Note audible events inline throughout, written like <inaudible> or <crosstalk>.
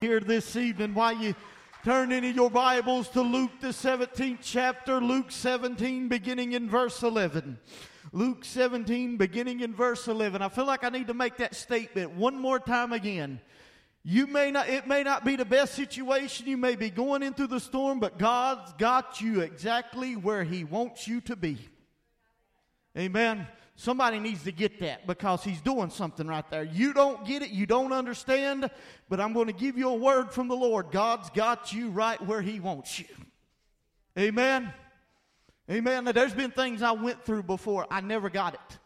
Here this evening, while you turn into your Bibles to Luke, the 17th chapter, Luke 17, beginning in verse 11. Luke 17, beginning in verse 11. I feel like I need to make that statement one more time again. You may not, it may not be the best situation. You may be going into the storm, but God's got you exactly where He wants you to be. Amen. Somebody needs to get that because He's doing something right there. You don't get it, you don't understand, but I'm going to give you a word from the Lord. God's got you right where He wants you. Amen. Amen. Now, there's been things I went through before. I never got it.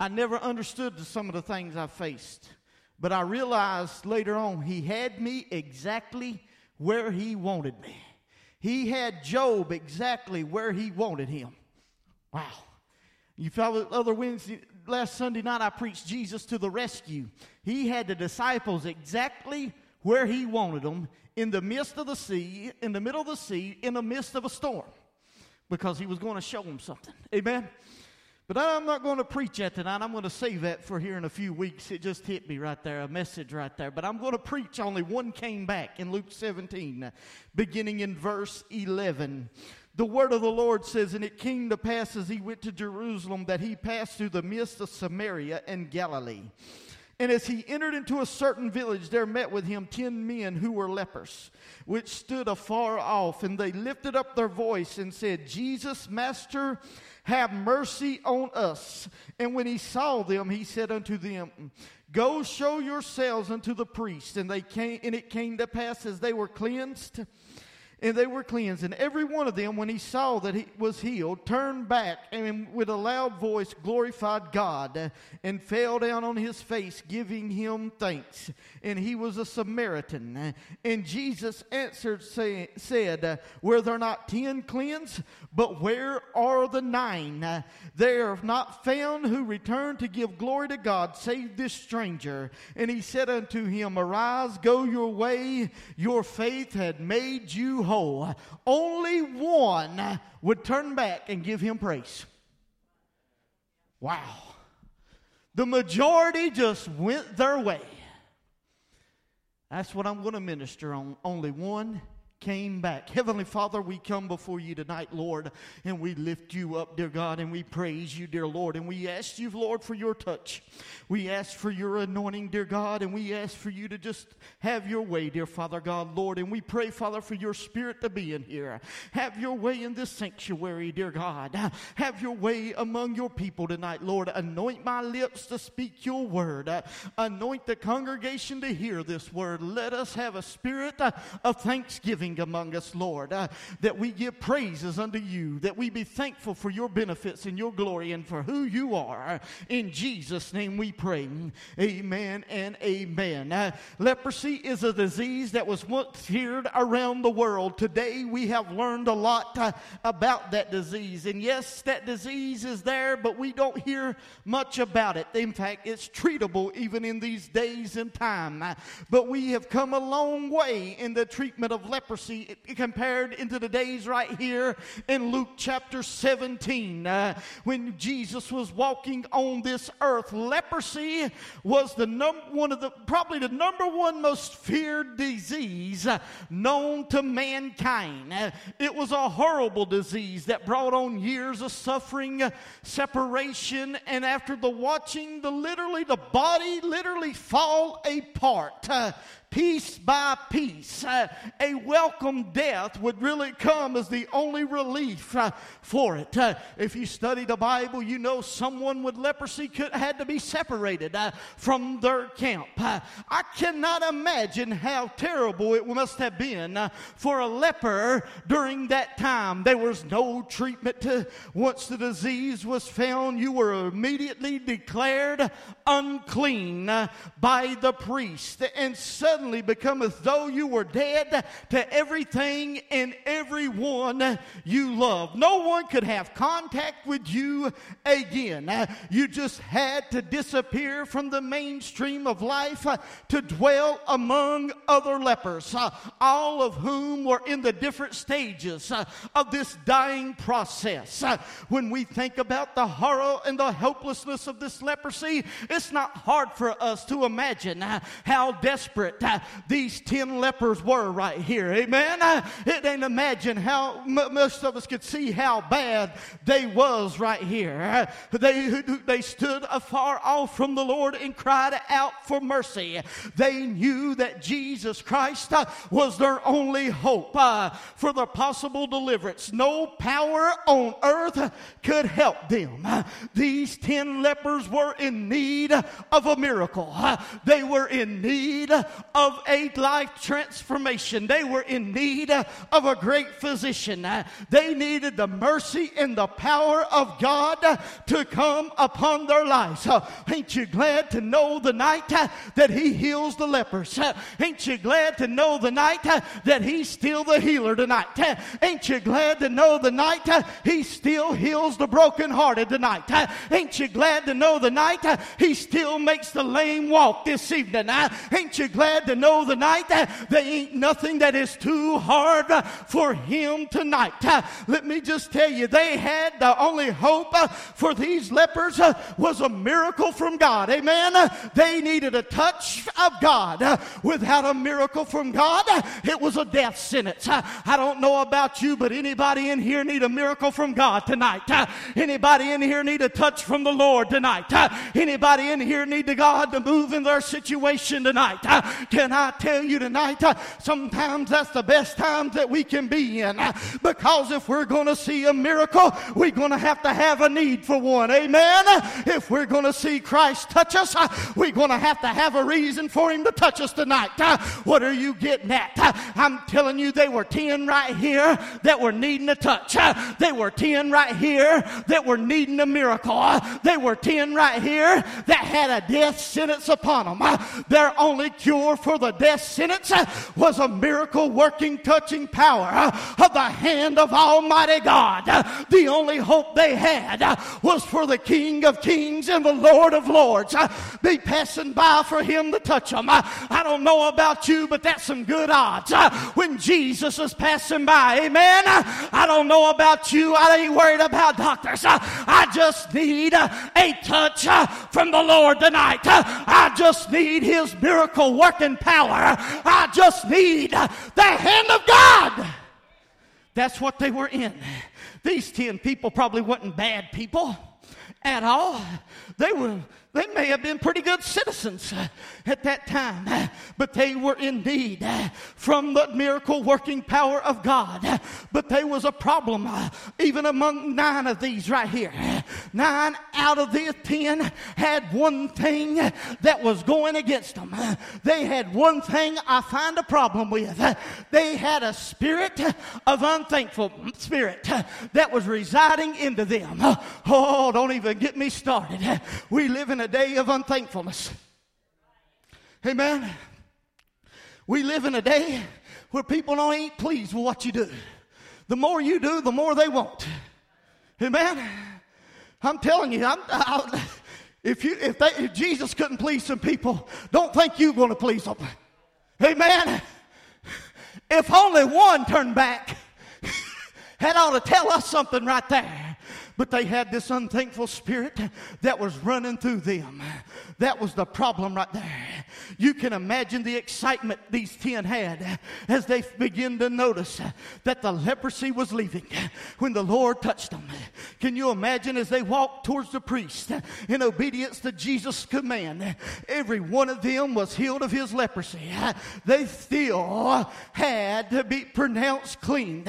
I never understood some of the things I faced. But I realized later on, he had me exactly where he wanted me. He had Job exactly where he wanted him. Wow. You found other Wednesday, last Sunday night, I preached Jesus to the rescue. He had the disciples exactly where he wanted them in the midst of the sea, in the middle of the sea, in the midst of a storm, because he was going to show them something. Amen. But I'm not going to preach that tonight. I'm going to save that for here in a few weeks. It just hit me right there, a message right there. But I'm going to preach only one came back in Luke 17, beginning in verse 11. The word of the Lord says, And it came to pass as he went to Jerusalem that he passed through the midst of Samaria and Galilee. And as he entered into a certain village, there met with him ten men who were lepers, which stood afar off. And they lifted up their voice and said, Jesus, Master, have mercy on us. And when he saw them, he said unto them, Go show yourselves unto the priest. And they came, and it came to pass as they were cleansed and they were cleansed. And every one of them, when he saw that he was healed, turned back and with a loud voice glorified God and fell down on his face, giving him thanks. And he was a Samaritan. And Jesus answered, say, said, Were there not ten cleansed? But where are the nine? They are not found who return to give glory to God, save this stranger. And he said unto him, Arise, go your way. Your faith had made you whole. Only one would turn back and give him praise. Wow. The majority just went their way. That's what I'm going to minister on. Only one came back. Heavenly Father, we come before you tonight, Lord, and we lift you up, dear God, and we praise you, dear Lord, and we ask you, Lord, for your touch. We ask for your anointing, dear God, and we ask for you to just have your way, dear Father God, Lord, and we pray, Father, for your spirit to be in here. Have your way in this sanctuary, dear God. Have your way among your people tonight, Lord. Anoint my lips to speak your word. Anoint the congregation to hear this word. Let us have a spirit of thanksgiving among us, Lord, uh, that we give praises unto you, that we be thankful for your benefits and your glory and for who you are. In Jesus' name we pray. Amen and amen. Uh, leprosy is a disease that was once feared around the world. Today we have learned a lot uh, about that disease. And yes, that disease is there, but we don't hear much about it. In fact, it's treatable even in these days and time. Uh, but we have come a long way in the treatment of leprosy leprosy compared into the days right here in Luke chapter 17 uh, when Jesus was walking on this earth. Leprosy was the num- one of the probably the number one most feared disease known to mankind. Uh, it was a horrible disease that brought on years of suffering, separation, and after the watching, the literally the body literally fall apart. Uh, piece by piece. Uh, a welcome death would really come as the only relief uh, for it. Uh, if you study the Bible, you know someone with leprosy could had to be separated uh, from their camp. Uh, I cannot imagine how terrible it must have been uh, for a leper during that time. There was no treatment once the disease was found, you were immediately declared unclean by the priest. And suddenly suddenly become as though you were dead to everything and everyone you love. No one could have contact with you again. You just had to disappear from the mainstream of life to dwell among other lepers, all of whom were in the different stages of this dying process. When we think about the horror and the helplessness of this leprosy, it's not hard for us to imagine how desperate these 10 lepers were right here. Amen. Uh, it ain't imagine how most of us could see how bad they was right here. Uh, they, they stood afar off from the Lord and cried out for mercy. They knew that Jesus Christ uh, was their only hope uh, for the possible deliverance. No power on earth could help them. These 10 lepers were in need of a miracle. They were in need of a life transformation. They were in need of a great physician. They needed the mercy and the power of God to come upon their lives. Ain't you glad to know the night that He heals the lepers? Ain't you glad to know the night that He's still the healer tonight? Ain't you glad to know the night He still heals the brokenhearted tonight? Ain't you glad to know the night He still makes the lame walk this evening? Ain't you glad to know the night there ain't nothing that is too hard for Him tonight? Let me just tell you, they had the only hope for these lepers was a miracle from God. Amen. They needed a touch of God. Without a miracle from God, it was a death sentence. I don't know about you, but anybody in here need a miracle from God tonight? Anybody in here need a touch from the Lord tonight? Anybody in here need to God to move in their situation tonight? Can I tell you tonight? Uh, sometimes that's the best times that we can be in uh, because if we're going to see a miracle, we're going to have to have a need for one. Amen. If we're going to see Christ touch us, uh, we're going to have to have a reason for Him to touch us tonight. What are you getting at? I'm telling you, they were 10 right here that were needing a touch. They were 10 right here that were needing a miracle. They were 10 right here that had a death sentence upon them. Their only cure for the death sentence was a miracle working, touching power of the hand of Almighty God. The only hope they had was for the King of Kings and the Lord of Lords be passing by for him to touch them. I don't know about you, but that's some good odds when Jesus is passing by. Amen. I don't know about you. I ain't worried about doctors. I just need a touch from the Lord tonight. I just need his miracle working power. I just need the hand of God. That's what they were in. These 10 people probably weren't bad people at all. They were they may have been pretty good citizens uh, at that time, uh, but they were indeed uh, from the miracle working power of God. But there was a problem even among nine of these right here. Nine out of the ten had one thing that was going against them. They had one thing I find a problem with. They had a spirit of unthankful spirit that was residing into them. Oh, don't even get me started. We live in a day of unthankfulness. Amen. We live in a day where people don't ain't pleased with what you do. The more you do, the more they want. Amen. I'm telling you, I'm, I, if you if, they, if Jesus couldn't please some people, don't think you're going to please them. Amen. If only one turned back, <laughs> that ought to tell us something right there. But they had this unthankful spirit that was running through them. That was the problem right there. You can imagine the excitement these 10 had as they began to notice that the leprosy was leaving when the Lord touched them. Can you imagine as they walked towards the priest in obedience to Jesus' command? Every one of them was healed of his leprosy. They still had to be pronounced clean.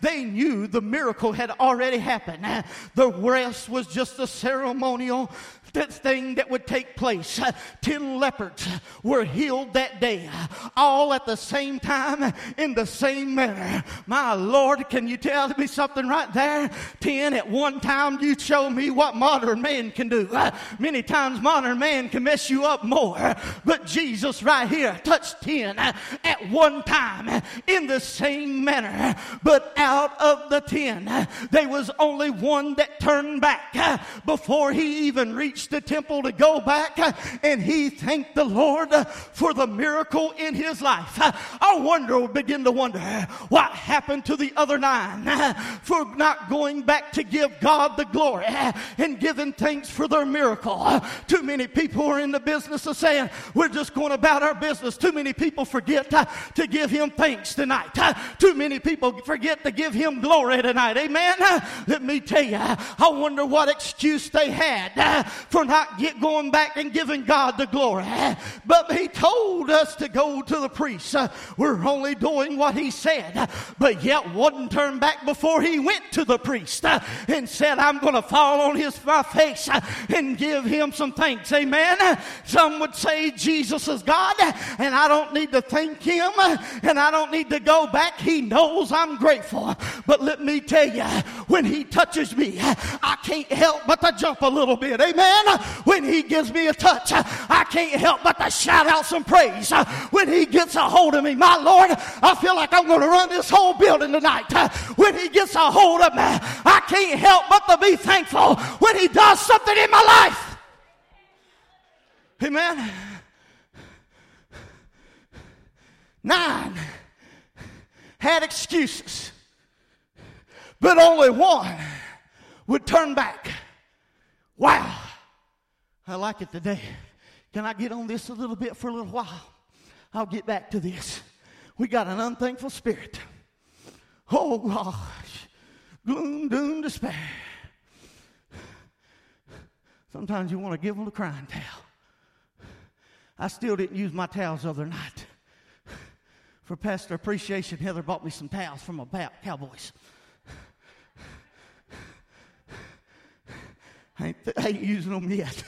They knew the miracle had already happened. The rest was just a ceremonial that thing that would take place. Ten lepers were healed that day, all at the same time in the same manner. My Lord, can you tell me something right there? Ten at one time, you show me what modern man can do. Many times, modern man can mess you up more, but Jesus right here touched ten at one time in the same manner. But out of the ten, there was only one that turned back before he even reached the temple to go back, uh, and he thanked the Lord uh, for the miracle in his life. Uh, I wonder, begin to wonder, what happened to the other nine for not going back to give God the glory and giving thanks for their miracle. Too many people are in the business of saying, we're just going about our business. Too many people forget to give him thanks tonight. Too many people forget to give him glory tonight. Amen. Let me tell you, I wonder what excuse they had for not get going back and giving God the glory. But he told us to go to the priest. We're only doing what he said, but yet wouldn't turn back before he went to the priest and said, I'm going to fall on his my face and give him some thanks. Amen. Some would say Jesus is God and I don't need to thank him and I don't need to go back. He knows I'm grateful. But let me tell you, when he touches me, I can't help but to jump a little bit. Amen. When he gives me a touch, I can't help but to shout out some praise. When he gets a hold of me, my Lord, I feel like I'm going to run this whole building tonight. When he gets a hold of me, I can't help but to be thankful when he does something in my life. Amen. Nine had excuses, but only one would turn back. Wow. I like it today. Can I get on this a little bit for a little while? I'll get back to this. We got an unthankful spirit. Oh gosh. Gloom, doom, despair. Sometimes you want to give them a crying towel. I still didn't use my towels the other night. For Pastor Appreciation, Heather bought me some towels from a Cowboys. I ain't, I ain't using them yet.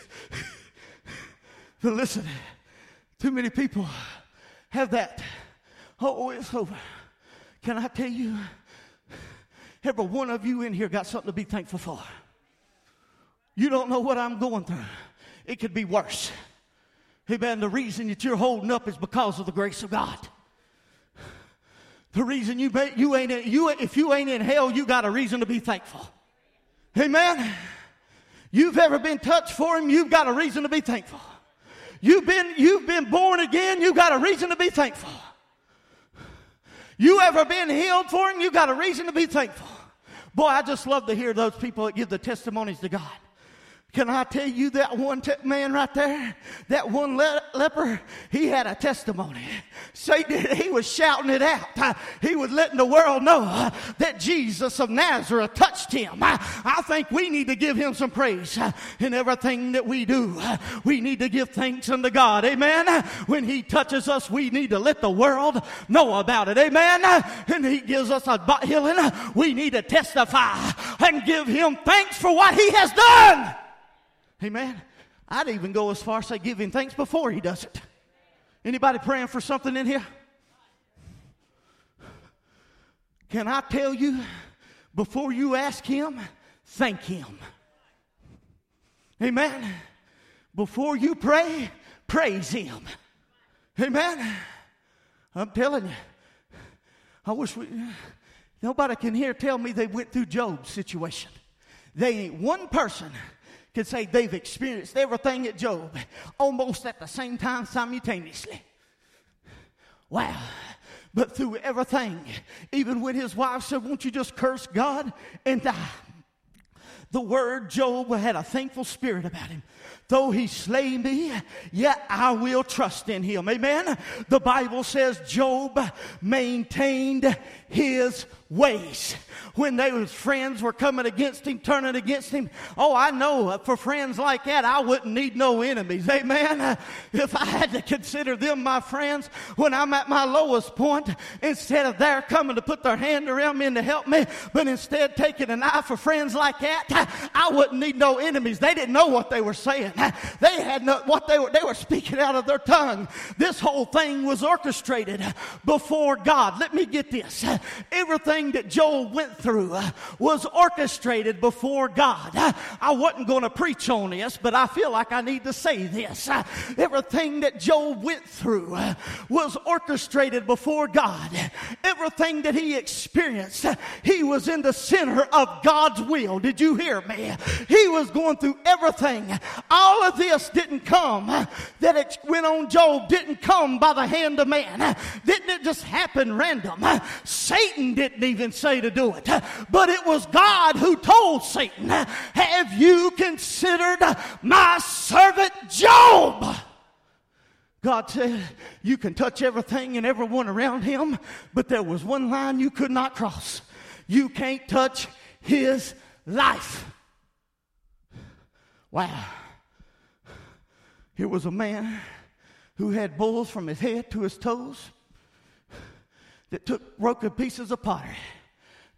<laughs> but listen, too many people have that. Oh, it's over. Can I tell you? Every one of you in here got something to be thankful for. You don't know what I'm going through. It could be worse. Amen. The reason that you're holding up is because of the grace of God. The reason you, you ain't in, you, if you ain't in hell, you got a reason to be thankful. Amen. You've ever been touched for him, you've got a reason to be thankful. You've been, you've been born again, you've got a reason to be thankful. You ever been healed for him, you've got a reason to be thankful. Boy, I just love to hear those people that give the testimonies to God. Can I tell you that one man right there, that one le- leper, he had a testimony. Satan, he was shouting it out. Uh, he was letting the world know uh, that Jesus of Nazareth touched him. Uh, I think we need to give him some praise in everything that we do. We need to give thanks unto God. Amen. When he touches us, we need to let the world know about it. Amen. And he gives us a healing. We need to testify and give him thanks for what he has done. Amen. I'd even go as far as say give him thanks before he does it. Anybody praying for something in here? Can I tell you, before you ask him, thank him. Amen. Before you pray, praise him. Amen. I'm telling you, I wish we, nobody can hear tell me they went through Job's situation. They ain't one person could say they've experienced everything at Job almost at the same time simultaneously. Wow. But through everything, even when his wife said, Won't you just curse God and die? The word Job had a thankful spirit about him. Though he slay me, yet I will trust in him. Amen. The Bible says Job maintained his ways. When those friends were coming against him, turning against him, oh, I know for friends like that, I wouldn't need no enemies. Amen. <laughs> If I had to consider them my friends when I'm at my lowest point, instead of their coming to put their hand around me and to help me, but instead taking an eye for friends like that, <laughs> I wouldn't need no enemies. They didn't know what they were saying. <laughs> They had no, what they were, they were speaking out of their tongue. This whole thing was orchestrated before God. Let me get this. Everything that Joel went through uh, was orchestrated before God. Uh, I wasn't going to preach on this, but I feel like I need to say this. Uh, everything that Joel went through was orchestrated before God. Everything that he experienced, he was in the center of God's will. Did you hear me? He was going through everything. All of this didn't come that it went on Job didn't come by the hand of man. Didn't it just happen random? Satan didn't even say to do it, but it was God who told Satan, Have you considered my servant Job? God said, You can touch everything and everyone around him, but there was one line you could not cross. You can't touch his life. Wow. Here was a man who had bulls from his head to his toes that took broken pieces of pottery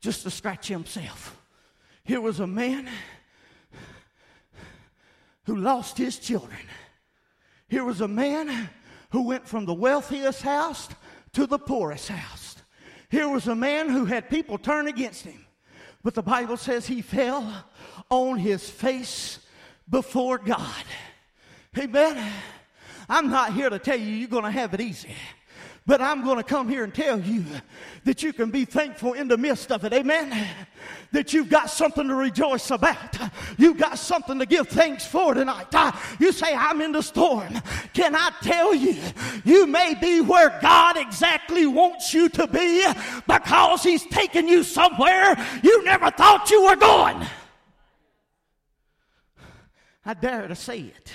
just to scratch himself. Here was a man who lost his children. Here was a man who went from the wealthiest house to the poorest house. Here was a man who had people turn against him. But the Bible says he fell on his face before God. Amen. I'm not here to tell you you're going to have it easy. But I'm going to come here and tell you that you can be thankful in the midst of it. Amen. That you've got something to rejoice about. You've got something to give thanks for tonight. Uh, you say, I'm in the storm. Can I tell you, you may be where God exactly wants you to be because He's taking you somewhere you never thought you were going. I dare to say it.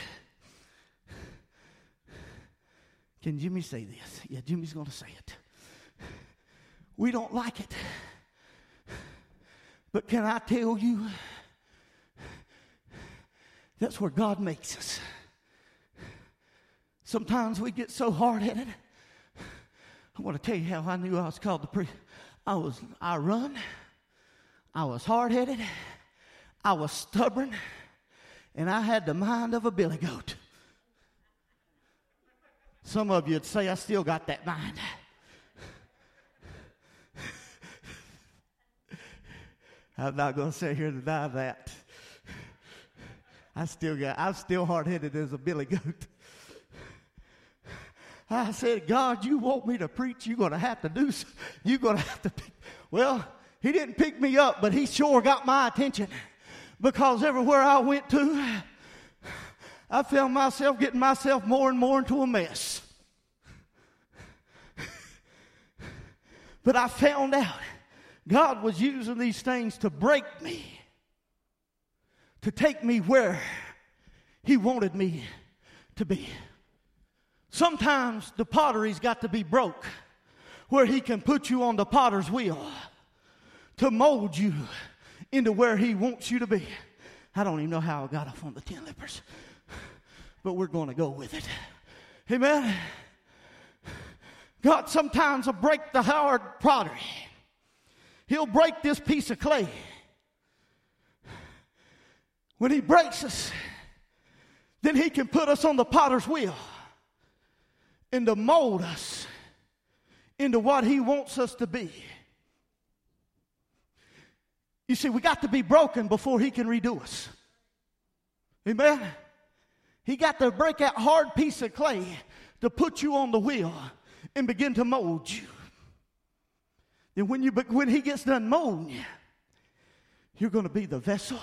Can Jimmy say this? Yeah, Jimmy's going to say it. We don't like it. But can I tell you? That's where God makes us. Sometimes we get so hard headed. I want to tell you how I knew I was called to preach. I was, I run. I was hard headed. I was stubborn. And I had the mind of a billy goat. Some of you'd say, I still got that mind. I'm not going to sit here and deny that. I still got, I'm still hard headed as a billy goat. I said, God, you want me to preach? You're going to have to do, you're going to have to. Pick. Well, he didn't pick me up, but he sure got my attention because everywhere I went to, I found myself getting myself more and more into a mess. but I found out God was using these things to break me, to take me where He wanted me to be. Sometimes the pottery's got to be broke where He can put you on the potter's wheel to mold you into where He wants you to be. I don't even know how I got off on the ten lepers but we're going to go with it. Amen. God sometimes will break the hard pottery. He'll break this piece of clay. When He breaks us, then He can put us on the potter's wheel and to mold us into what He wants us to be. You see, we got to be broken before He can redo us. Amen. He got to break that hard piece of clay to put you on the wheel and begin to mold you. Then when you when he gets done molding you, you're going to be the vessel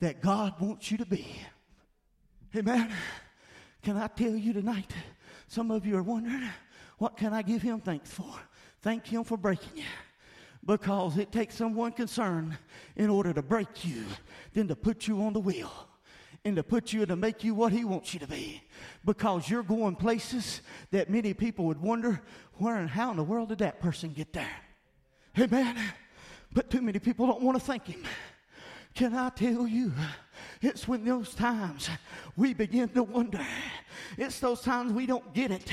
that God wants you to be. Amen. Can I tell you tonight? Some of you are wondering, what can I give him thanks for? Thank him for breaking you. Because it takes someone concerned in order to break you, then to put you on the wheel and to put you and to make you what He wants you to be. Because you're going places that many people would wonder, where and how in the world did that person get there? Amen. But too many people don't want to thank Him. Can I tell you, it's when those times we begin to wonder It's those times we don't get it.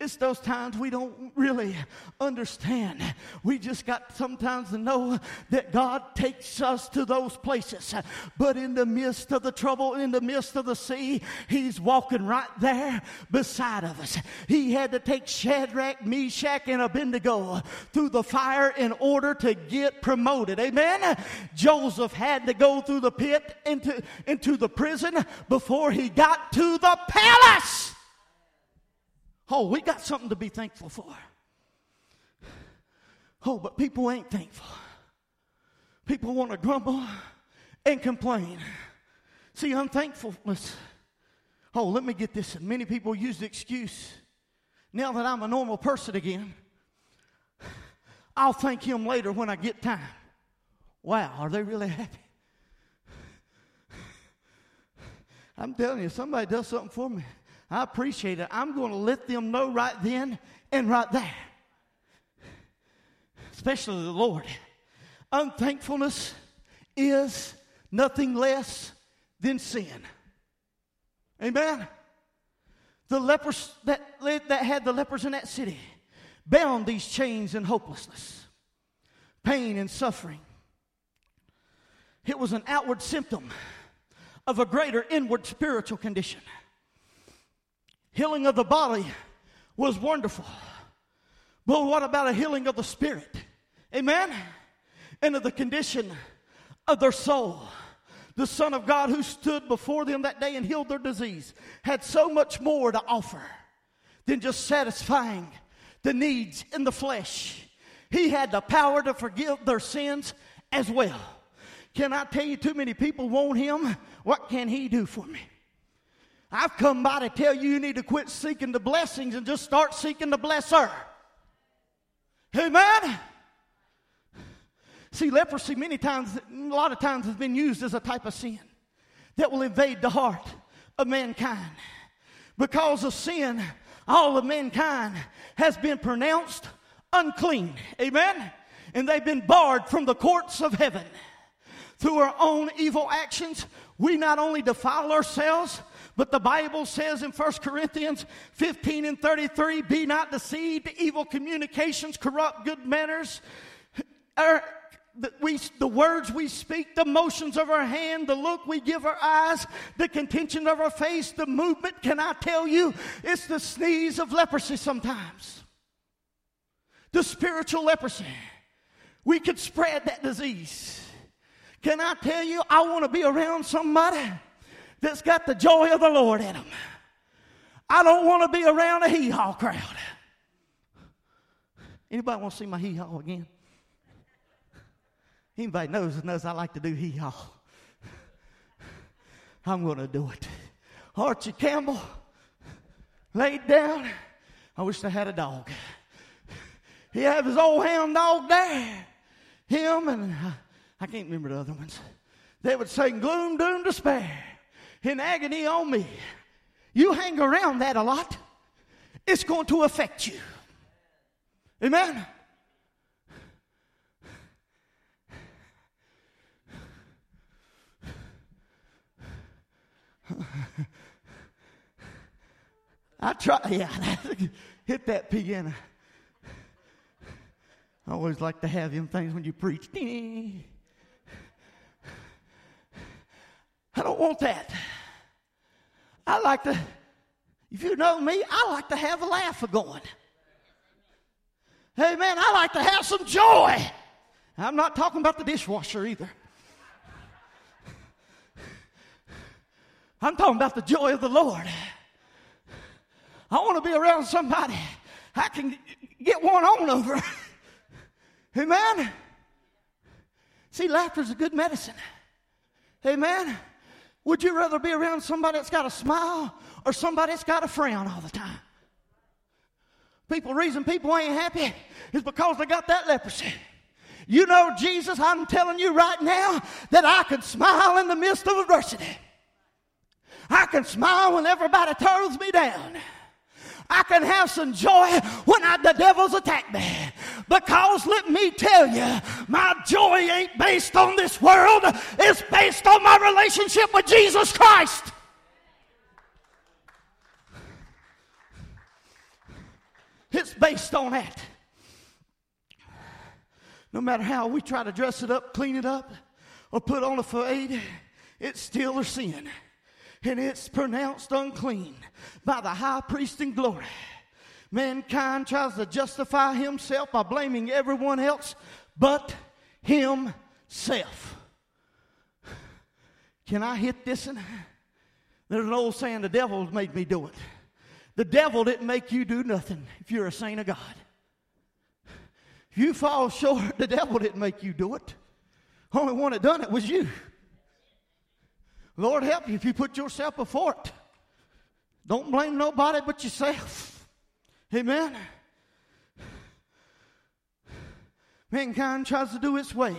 It's those times we don't really understand. We just got sometimes to know that God takes us to those places. But in the midst of the trouble, in the midst of the sea, He's walking right there beside of us. He had to take Shadrach, Meshach, and Abednego through the fire in order to get promoted. Amen. Joseph had to go through the pit into, into the prison before he got to the palace. Oh, we got something to be thankful for. Oh, but people ain't thankful. People want to grumble and complain. See, unthankfulness. Oh, let me get this. Many people use the excuse now that I'm a normal person again, I'll thank Him later when I get time. Wow, are they really happy? I'm telling you, somebody does something for me. I appreciate it. I'm going to let them know right then and right there. Especially the Lord. Unthankfulness is nothing less than sin. Amen. The lepers that, that had the lepers in that city bound these chains in hopelessness, pain and suffering. It was an outward symptom of a greater inward spiritual condition. Healing of the body was wonderful. But what about a healing of the spirit? Amen? And of the condition of their soul. The Son of God who stood before them that day and healed their disease had so much more to offer than just satisfying the needs in the flesh. He had the power to forgive their sins as well. Can I tell you, too many people want Him? What can He do for me? I've come by to tell you you need to quit seeking the blessings and just start seeking the blesser. Amen? See, leprosy many times, a lot of times, has been used as a type of sin that will invade the heart of mankind. Because of sin, all of mankind has been pronounced unclean. Amen? And they've been barred from the courts of heaven. Through our own evil actions, we not only defile ourselves, but the Bible says in 1 Corinthians 15 and 33 be not deceived, evil communications corrupt good manners. Our, the, we, the words we speak, the motions of our hand, the look we give our eyes, the contention of our face, the movement, can I tell you, it's the sneeze of leprosy sometimes. The spiritual leprosy. We could spread that disease. Can I tell you, I want to be around somebody that's got the joy of the Lord in them. I don't want to be around a hee haw crowd. Anybody want to see my hee haw again? Anybody knows knows I like to do hee haw. I'm going to do it. Archie Campbell laid down. I wish I had a dog. He had his old hound dog there. Him and uh, I can't remember the other ones. They would say, gloom, doom, despair, in agony on me. You hang around that a lot, it's going to affect you. Amen. I try, yeah, <laughs> hit that piano. I always like to have them things when you preach. <laughs> I don't want that. I like to, if you know me, I like to have a laugh going. Hey man, I like to have some joy. I'm not talking about the dishwasher either. I'm talking about the joy of the Lord. I want to be around somebody I can get one on over. Amen. See, laughter is a good medicine. Amen. Would you rather be around somebody that's got a smile or somebody that's got a frown all the time? People, reason people ain't happy is because they got that leprosy. You know, Jesus, I'm telling you right now that I can smile in the midst of adversity. I can smile when everybody turns me down. I can have some joy when I, the devil's attack me. Because let me tell you, my joy ain't based on this world, it's based on my relationship with Jesus Christ. It's based on that. No matter how we try to dress it up, clean it up, or put on a fade, it's still a sin. And it's pronounced unclean by the high priest in glory. Mankind tries to justify himself by blaming everyone else but himself. Can I hit this one? There's an old saying, the devil made me do it. The devil didn't make you do nothing if you're a saint of God. If you fall short, the devil didn't make you do it. Only one that done it was you. Lord help you if you put yourself before it. Don't blame nobody but yourself. Amen. Mankind tries to do its way,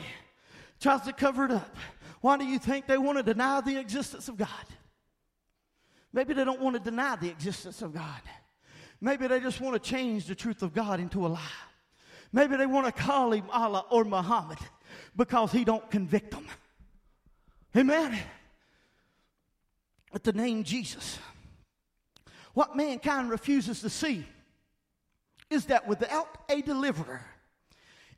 tries to cover it up. Why do you think they want to deny the existence of God? Maybe they don't want to deny the existence of God. Maybe they just want to change the truth of God into a lie. Maybe they want to call him Allah or Muhammad because he don't convict them. Amen. But the name Jesus, what mankind refuses to see is that without a deliverer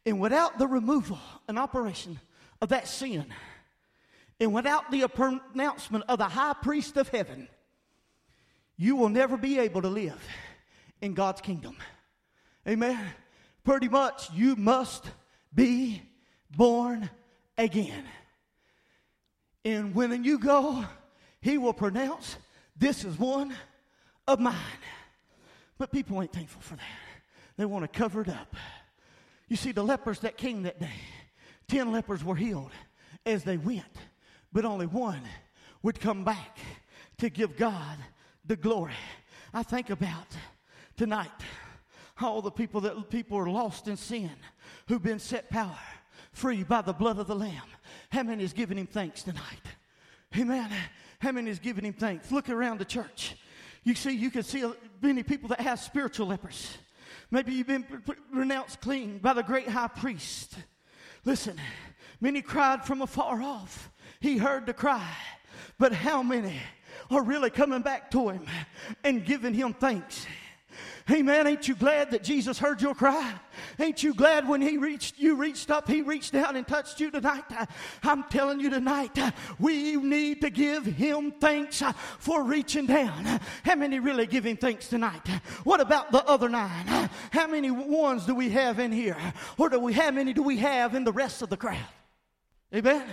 and without the removal and operation of that sin, and without the pronouncement of the high priest of heaven, you will never be able to live in God's kingdom. Amen. Pretty much, you must be born again. And when you go, he will pronounce, This is one of mine. But people ain't thankful for that. They want to cover it up. You see, the lepers that came that day, 10 lepers were healed as they went, but only one would come back to give God the glory. I think about tonight all the people that people are lost in sin who've been set power free by the blood of the lamb. How many is giving him thanks tonight? Amen. How many is giving him thanks? Look around the church. You see you can see many people that have spiritual lepers maybe you've been renounced clean by the great high priest. Listen many cried from afar off. He heard the cry. But how many are really coming back to him and giving him thanks Man, ain't you glad that Jesus heard your cry? Ain't you glad when he reached you reached up, he reached down and touched you tonight? I'm telling you tonight, uh, we need to give him thanks uh, for reaching down. How many really give him thanks tonight? What about the other nine? How many ones do we have in here? Or do we how many do we have in the rest of the crowd? Amen.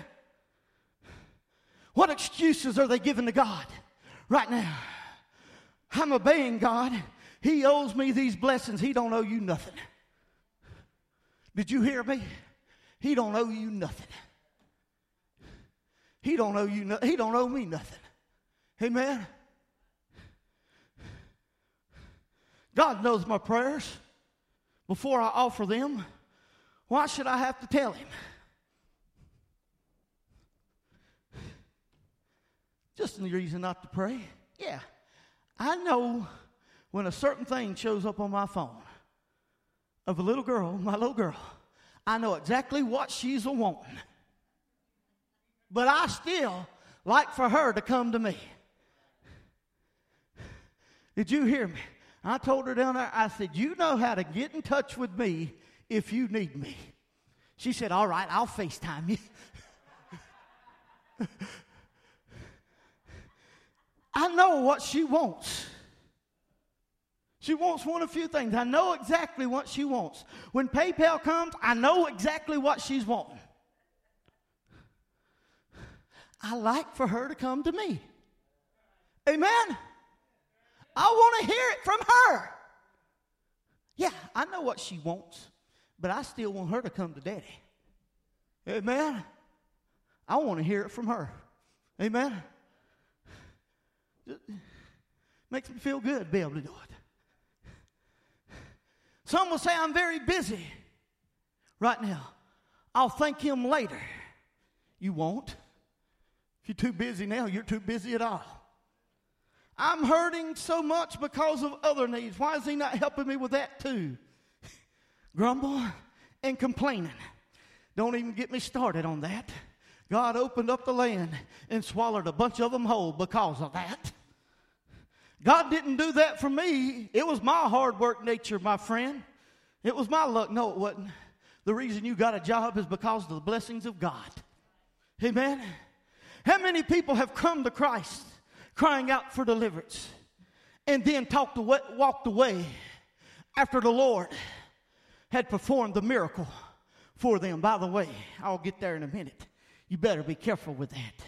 What excuses are they giving to God right now? I'm obeying God. He owes me these blessings. He don't owe you nothing. Did you hear me? He don't owe you nothing. He don't owe you no, he don't owe me nothing. Amen. God knows my prayers before I offer them. Why should I have to tell him? Just a reason not to pray. Yeah. I know when a certain thing shows up on my phone of a little girl, my little girl, I know exactly what she's a wanting. But I still like for her to come to me. Did you hear me? I told her down there, I said, You know how to get in touch with me if you need me. She said, All right, I'll FaceTime you. <laughs> I know what she wants. She wants one of a few things. I know exactly what she wants. When PayPal comes, I know exactly what she's wanting. I like for her to come to me. Amen. I want to hear it from her. Yeah, I know what she wants, but I still want her to come to daddy. Amen. I want to hear it from her. Amen. It makes me feel good to be able to do it. Some will say, I'm very busy right now. I'll thank him later. You won't. If you're too busy now, you're too busy at all. I'm hurting so much because of other needs. Why is he not helping me with that too? <laughs> Grumble and complaining. Don't even get me started on that. God opened up the land and swallowed a bunch of them whole because of that. God didn't do that for me. It was my hard work nature, my friend. It was my luck. No, it wasn't. The reason you got a job is because of the blessings of God. Amen. How many people have come to Christ crying out for deliverance and then talked away, walked away after the Lord had performed the miracle for them? By the way, I'll get there in a minute. You better be careful with that.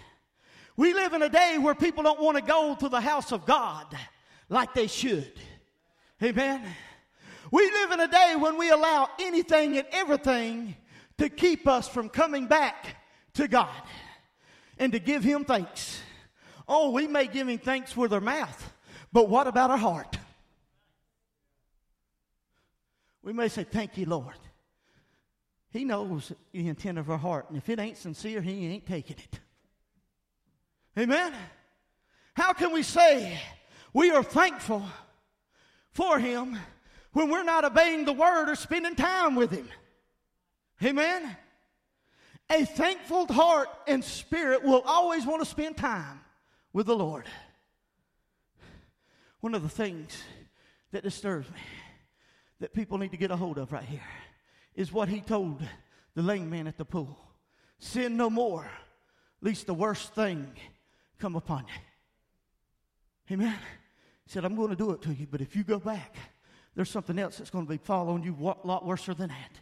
We live in a day where people don't want to go to the house of God like they should. Amen. We live in a day when we allow anything and everything to keep us from coming back to God and to give Him thanks. Oh, we may give Him thanks with our mouth, but what about our heart? We may say, Thank you, Lord. He knows the intent of our heart, and if it ain't sincere, He ain't taking it. Amen? How can we say we are thankful for Him when we're not obeying the Word or spending time with Him? Amen? A thankful heart and spirit will always want to spend time with the Lord. One of the things that disturbs me that people need to get a hold of right here is what he told the lame man at the pool sin no more, least the worst thing come upon you. Amen. He said, I'm going to do it to you, but if you go back, there's something else that's going to be following you a lot worse than that.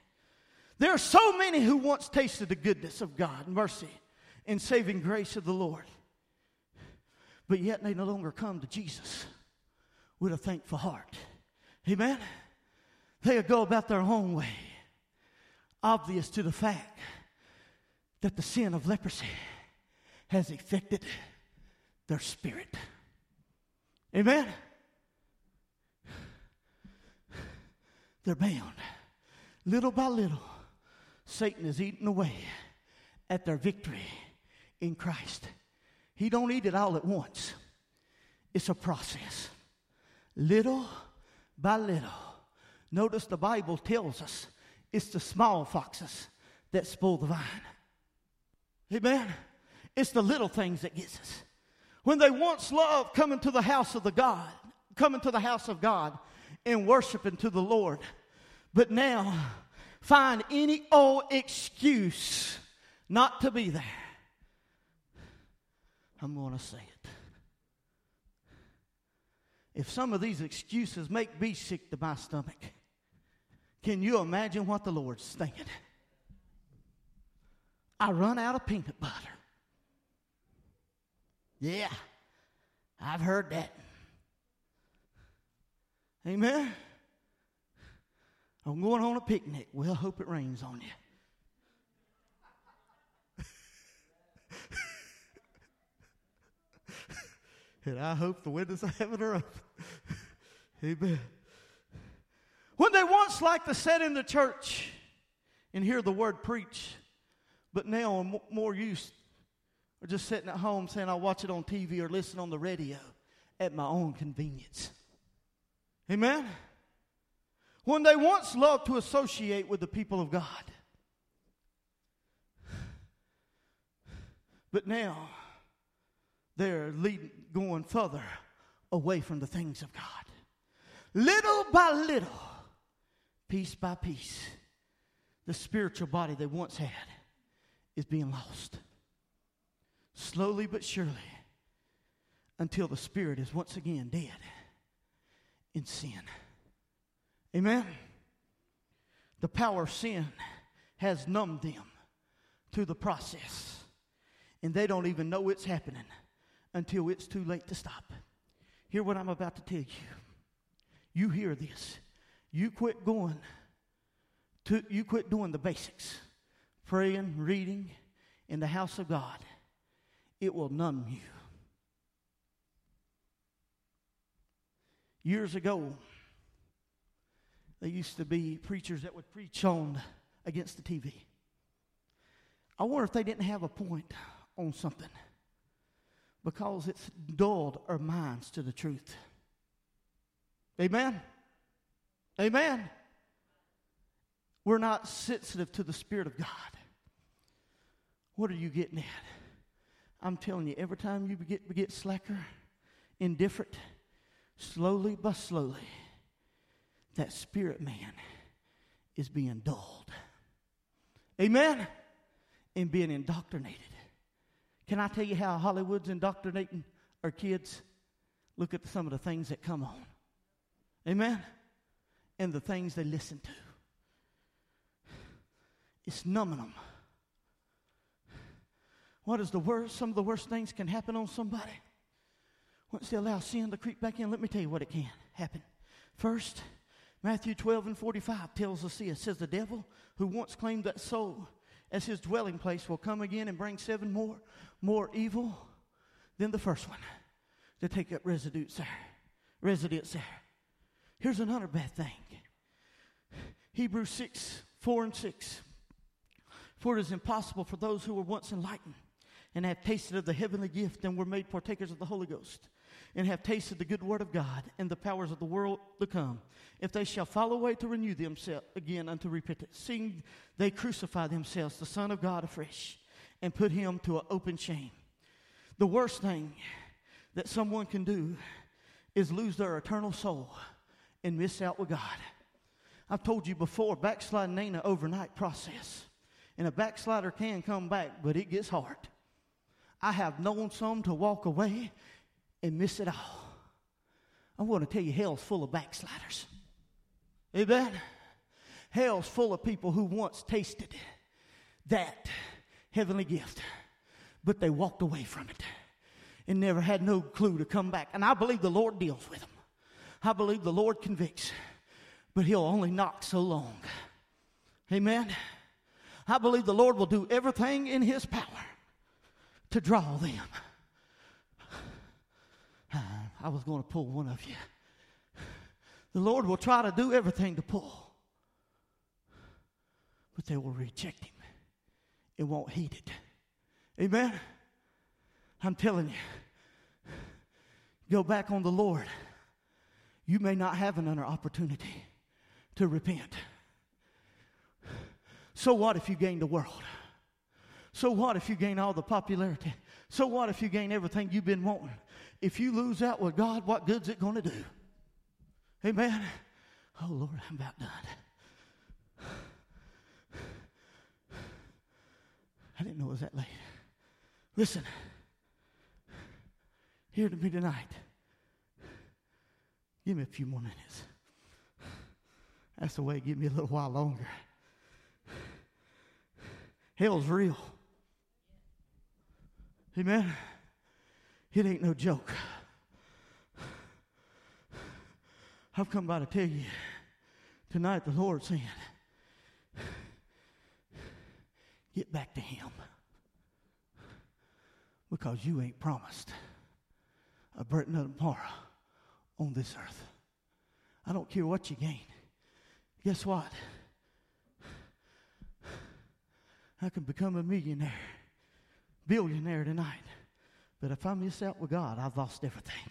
There are so many who once tasted the goodness of God, mercy, and saving grace of the Lord, but yet they no longer come to Jesus with a thankful heart. Amen. They go about their own way, obvious to the fact that the sin of leprosy has affected their spirit. Amen? They're bound. Little by little, Satan is eating away at their victory in Christ. He don't eat it all at once. It's a process. Little by little. Notice the Bible tells us it's the small foxes that spoil the vine. Amen. It's the little things that gets us. When they once loved coming to the house of the God, coming to the house of God and worshiping to the Lord, but now find any old excuse not to be there. I'm going to say it. If some of these excuses make me sick to my stomach, can you imagine what the Lord's thinking? I run out of peanut butter. Yeah, I've heard that. Amen. I'm going on a picnic. Well, hope it rains on you. <laughs> and I hope the windows of heaven are open. <laughs> Amen. When they once liked to sit in the church and hear the word preach, but now I'm more used or just sitting at home saying I'll watch it on TV or listen on the radio at my own convenience. Amen? When they once loved to associate with the people of God, but now they're leading, going further away from the things of God. Little by little, piece by piece, the spiritual body they once had is being lost slowly but surely, until the spirit is once again dead in sin. Amen? The power of sin has numbed them to the process, and they don't even know it's happening until it's too late to stop. Hear what I'm about to tell you. You hear this. You quit going to, you quit doing the basics praying, reading in the house of God it will numb you. Years ago, there used to be preachers that would preach on against the TV. I wonder if they didn't have a point on something because it's dulled our minds to the truth. Amen? Amen? We're not sensitive to the Spirit of God. What are you getting at? I'm telling you, every time you get, get slacker, indifferent, slowly but slowly, that spirit man is being dulled. Amen? And being indoctrinated. Can I tell you how Hollywood's indoctrinating our kids? Look at some of the things that come on. Amen? And the things they listen to. It's numbing them. What is the worst? Some of the worst things can happen on somebody. Once they allow sin to creep back in, let me tell you what it can happen. First, Matthew 12 and 45 tells us this. It says, The devil who once claimed that soul as his dwelling place will come again and bring seven more, more evil than the first one to take up residence there. Residence there. Here's another bad thing. Hebrews 6, 4 and 6. For it is impossible for those who were once enlightened and have tasted of the heavenly gift and were made partakers of the Holy Ghost and have tasted the good word of God and the powers of the world to come, if they shall fall away to renew themselves again unto repentance, seeing they crucify themselves, the Son of God afresh, and put him to an open shame. The worst thing that someone can do is lose their eternal soul and miss out with God. I've told you before, backsliding ain't an overnight process. And a backslider can come back, but it gets hard. I have known some to walk away and miss it all. I want to tell you, hell's full of backsliders. Amen? Hell's full of people who once tasted that heavenly gift, but they walked away from it and never had no clue to come back. And I believe the Lord deals with them. I believe the Lord convicts, but He'll only knock so long. Amen? I believe the Lord will do everything in His power to draw them. I was going to pull one of you. The Lord will try to do everything to pull, but they will reject Him. It won't heed it. Amen? I'm telling you, go back on the Lord. You may not have another opportunity to repent. So what if you gain the world? So what if you gain all the popularity? So what if you gain everything you've been wanting? If you lose out with God, what good's it going to do? Amen. Oh Lord, I'm about done. I didn't know it was that late. Listen, here to me tonight. Give me a few more minutes. That's the way, give me a little while longer. Hell's real. Amen. It ain't no joke. I've come by to tell you tonight the Lord's saying, get back to Him. Because you ain't promised a bright tomorrow on this earth. I don't care what you gain. Guess what? I can become a millionaire, billionaire tonight. But if I miss out with God, I've lost everything.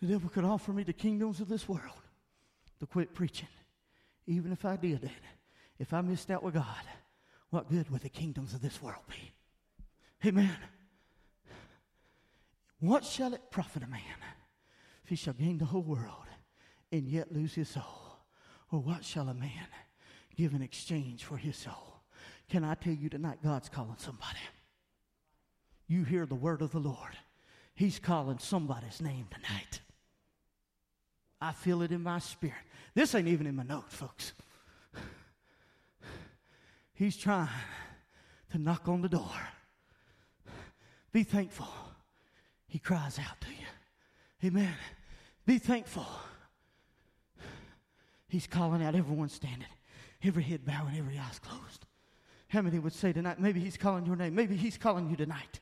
The devil could offer me the kingdoms of this world to quit preaching. Even if I did that, if I missed out with God, what good would the kingdoms of this world be? Amen. What shall it profit a man if he shall gain the whole world and yet lose his soul? Or what shall a man give in exchange for his soul? Can I tell you tonight, God's calling somebody? You hear the word of the Lord. He's calling somebody's name tonight. I feel it in my spirit. This ain't even in my notes, folks. He's trying to knock on the door. Be thankful. He cries out to you. Amen. Be thankful. He's calling out everyone standing, every head bowing, every eyes closed. How many would say tonight, maybe he's calling your name? Maybe he's calling you tonight.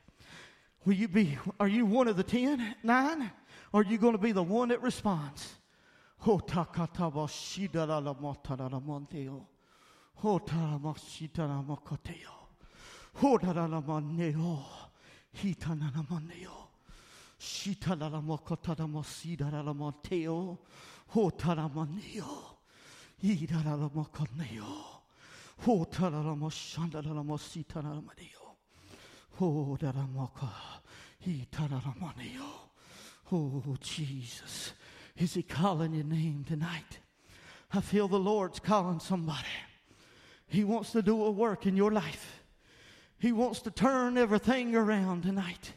Will you be, are you one of the ten, nine? Or are you going to be the one that responds? Oh. Oh. Oh. Oh, taramaneo. Oh. Oh, Jesus. Is he calling your name tonight? I feel the Lord's calling somebody. He wants to do a work in your life. He wants to turn everything around tonight.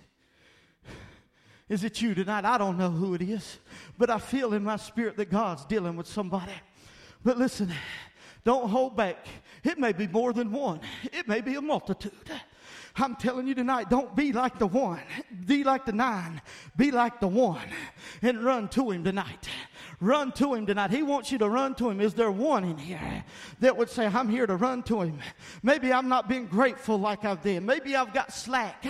Is it you tonight? I don't know who it is, but I feel in my spirit that God's dealing with somebody. But listen, don't hold back. It may be more than one, it may be a multitude. I'm telling you tonight, don't be like the one. Be like the nine. Be like the one. And run to him tonight. Run to him tonight. He wants you to run to him. Is there one in here that would say, I'm here to run to him? Maybe I'm not being grateful like I've been. Maybe I've got slack.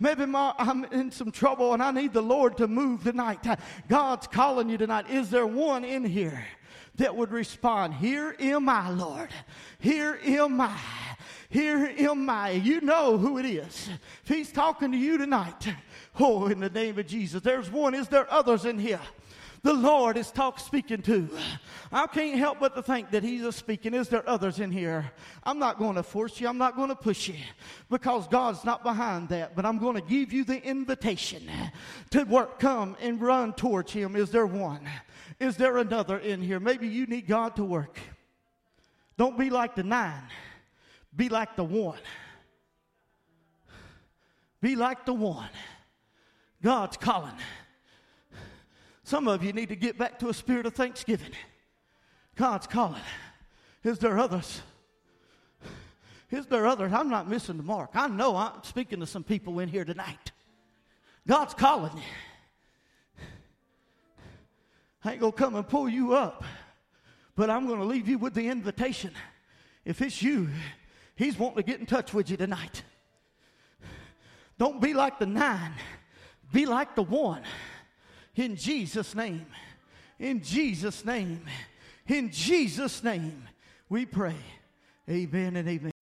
Maybe my, I'm in some trouble and I need the Lord to move tonight. God's calling you tonight. Is there one in here? That would respond, Here am I, Lord. Here am I. Here am I. You know who it is. If he's talking to you tonight, oh, in the name of Jesus, there's one. Is there others in here? The Lord is talk speaking to. I can't help but to think that He's a speaking. Is there others in here? I'm not going to force you. I'm not going to push you because God's not behind that. But I'm going to give you the invitation to work, come and run towards Him. Is there one? Is there another in here? Maybe you need God to work. Don't be like the nine. Be like the one. Be like the one. God's calling. Some of you need to get back to a spirit of thanksgiving. God's calling. Is there others? Is there others? I'm not missing the mark. I know I'm speaking to some people in here tonight. God's calling you. I ain't going to come and pull you up, but I'm going to leave you with the invitation. If it's you, He's wanting to get in touch with you tonight. Don't be like the nine, be like the one. In Jesus' name. In Jesus' name. In Jesus' name, we pray. Amen and amen.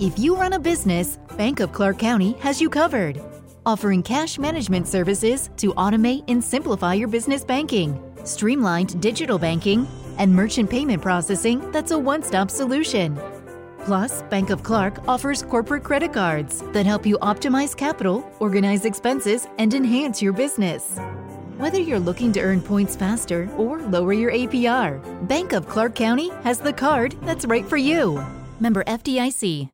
If you run a business, Bank of Clark County has you covered. Offering cash management services to automate and simplify your business banking, streamlined digital banking, and merchant payment processing that's a one stop solution. Plus, Bank of Clark offers corporate credit cards that help you optimize capital, organize expenses, and enhance your business. Whether you're looking to earn points faster or lower your APR, Bank of Clark County has the card that's right for you. Member FDIC.